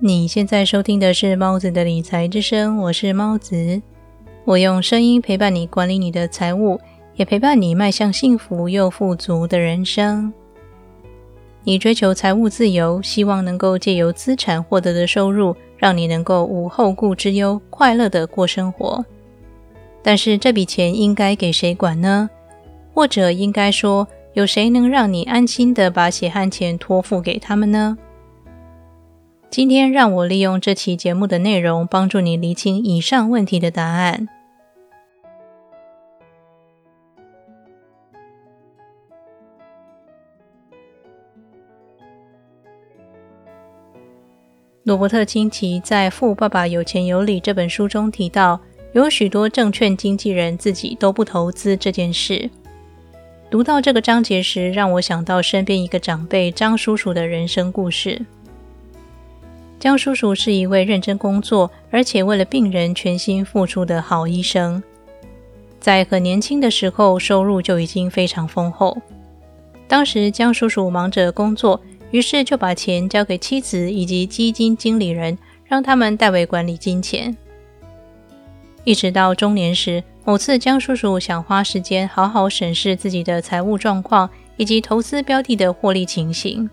你现在收听的是猫子的理财之声，我是猫子。我用声音陪伴你管理你的财务，也陪伴你迈向幸福又富足的人生。你追求财务自由，希望能够借由资产获得的收入，让你能够无后顾之忧，快乐的过生活。但是这笔钱应该给谁管呢？或者应该说，有谁能让你安心的把血汗钱托付给他们呢？今天让我利用这期节目的内容，帮助你厘清以上问题的答案。罗伯特清崎在《富爸爸有钱有理》这本书中提到，有许多证券经纪人自己都不投资这件事。读到这个章节时，让我想到身边一个长辈张叔叔的人生故事。江叔叔是一位认真工作，而且为了病人全心付出的好医生。在很年轻的时候，收入就已经非常丰厚。当时江叔叔忙着工作，于是就把钱交给妻子以及基金经理人，让他们代为管理金钱。一直到中年时，某次江叔叔想花时间好好审视自己的财务状况以及投资标的的获利情形，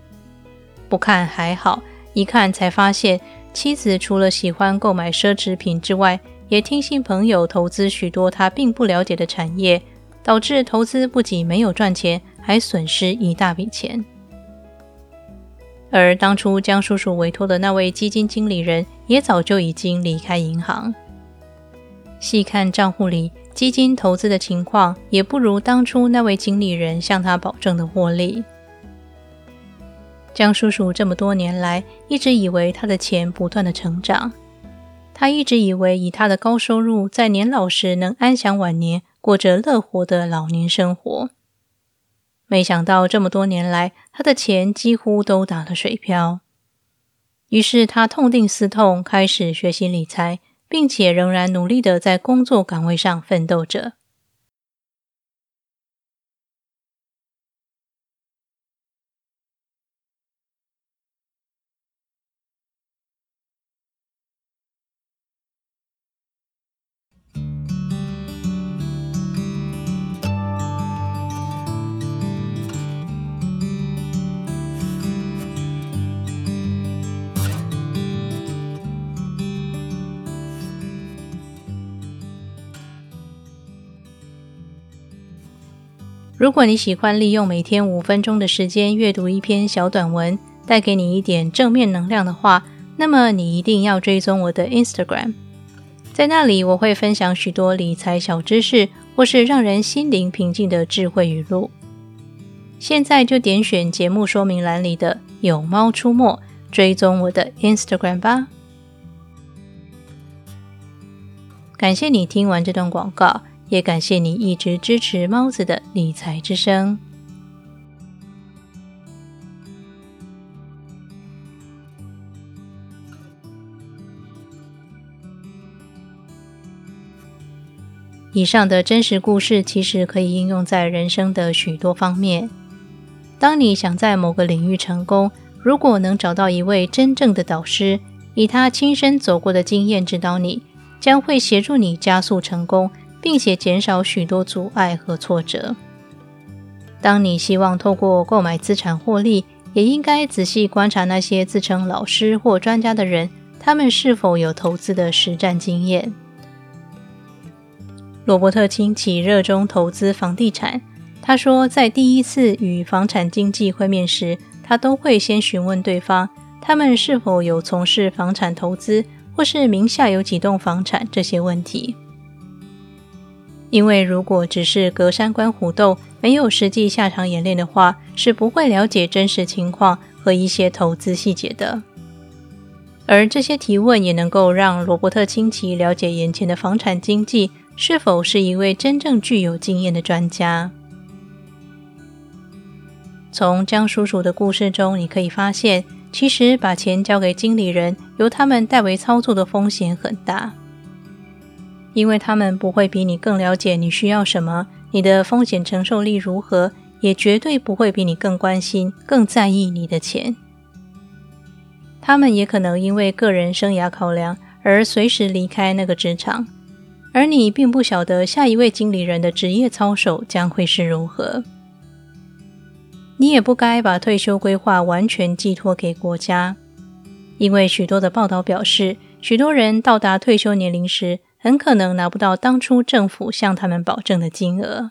不看还好。一看才发现，妻子除了喜欢购买奢侈品之外，也听信朋友投资许多他并不了解的产业，导致投资不仅没有赚钱，还损失一大笔钱。而当初江叔叔委托的那位基金经理人，也早就已经离开银行。细看账户里基金投资的情况，也不如当初那位经理人向他保证的获利。江叔叔这么多年来一直以为他的钱不断的成长，他一直以为以他的高收入，在年老时能安享晚年，过着乐活的老年生活。没想到这么多年来，他的钱几乎都打了水漂。于是他痛定思痛，开始学习理财，并且仍然努力的在工作岗位上奋斗着。如果你喜欢利用每天五分钟的时间阅读一篇小短文，带给你一点正面能量的话，那么你一定要追踪我的 Instagram。在那里，我会分享许多理财小知识，或是让人心灵平静的智慧语录。现在就点选节目说明栏里的“有猫出没”，追踪我的 Instagram 吧。感谢你听完这段广告。也感谢你一直支持猫子的理财之声。以上的真实故事其实可以应用在人生的许多方面。当你想在某个领域成功，如果能找到一位真正的导师，以他亲身走过的经验指导你，将会协助你加速成功。并且减少许多阻碍和挫折。当你希望透过购买资产获利，也应该仔细观察那些自称老师或专家的人，他们是否有投资的实战经验。罗伯特清崎热衷投资房地产，他说，在第一次与房产经纪会面时，他都会先询问对方，他们是否有从事房产投资，或是名下有几栋房产这些问题。因为如果只是隔山观虎斗，没有实际下场演练的话，是不会了解真实情况和一些投资细节的。而这些提问也能够让罗伯特清崎了解眼前的房产经济是否是一位真正具有经验的专家。从江叔叔的故事中，你可以发现，其实把钱交给经理人，由他们代为操作的风险很大。因为他们不会比你更了解你需要什么，你的风险承受力如何，也绝对不会比你更关心、更在意你的钱。他们也可能因为个人生涯考量而随时离开那个职场，而你并不晓得下一位经理人的职业操守将会是如何。你也不该把退休规划完全寄托给国家，因为许多的报道表示，许多人到达退休年龄时，很可能拿不到当初政府向他们保证的金额。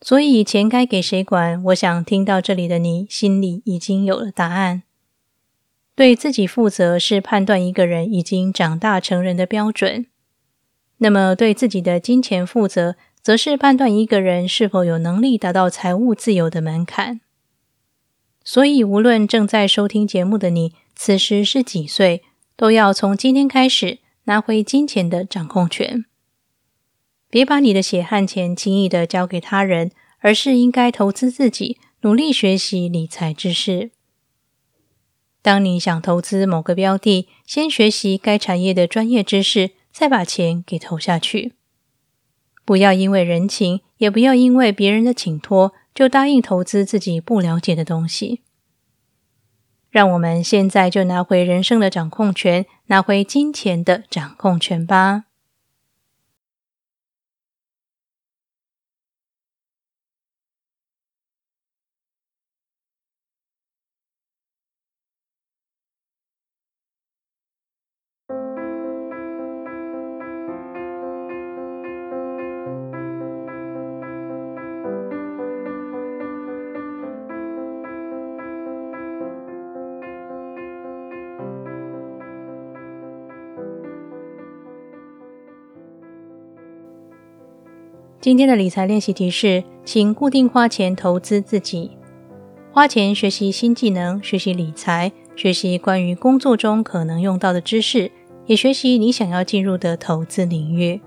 所以钱该给谁管？我想听到这里的你心里已经有了答案。对自己负责是判断一个人已经长大成人的标准。那么对自己的金钱负责，则是判断一个人是否有能力达到财务自由的门槛。所以，无论正在收听节目的你此时是几岁，都要从今天开始拿回金钱的掌控权。别把你的血汗钱轻易的交给他人，而是应该投资自己，努力学习理财知识。当你想投资某个标的，先学习该产业的专业知识，再把钱给投下去。不要因为人情，也不要因为别人的请托，就答应投资自己不了解的东西。让我们现在就拿回人生的掌控权，拿回金钱的掌控权吧。今天的理财练习题是，请固定花钱投资自己，花钱学习新技能，学习理财，学习关于工作中可能用到的知识，也学习你想要进入的投资领域。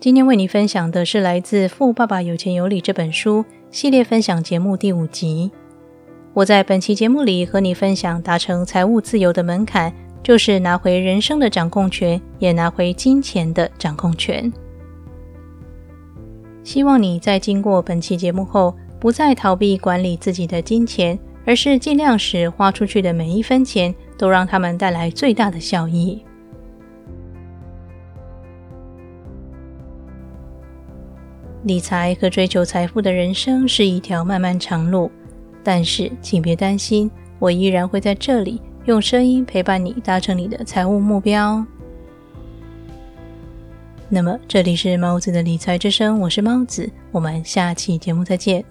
今天为你分享的是来自《富爸爸有钱有理》这本书。系列分享节目第五集，我在本期节目里和你分享达成财务自由的门槛，就是拿回人生的掌控权，也拿回金钱的掌控权。希望你在经过本期节目后，不再逃避管理自己的金钱，而是尽量使花出去的每一分钱都让他们带来最大的效益。理财和追求财富的人生是一条漫漫长路，但是请别担心，我依然会在这里用声音陪伴你，达成你的财务目标。那么，这里是猫子的理财之声，我是猫子，我们下期节目再见。